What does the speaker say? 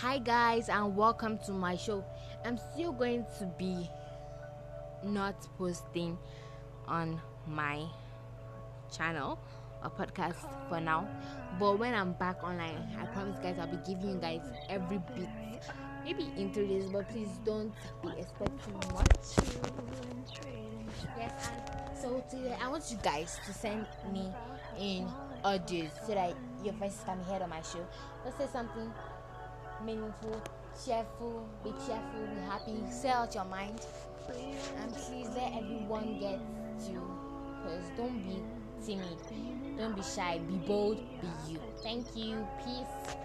Hi guys and welcome to my show. I'm still going to be not posting on my channel or podcast for now. But when I'm back online, I promise guys I'll be giving you guys every bit. Maybe in three days, but please don't be expecting much. Yes, and so today I want you guys to send me in audios so that your voices can be heard on my show. Let's say something meaningful, cheerful, be cheerful, be happy, say out your mind, and please let everyone get you. Because don't be timid, don't be shy, be bold, be you. Thank you, peace,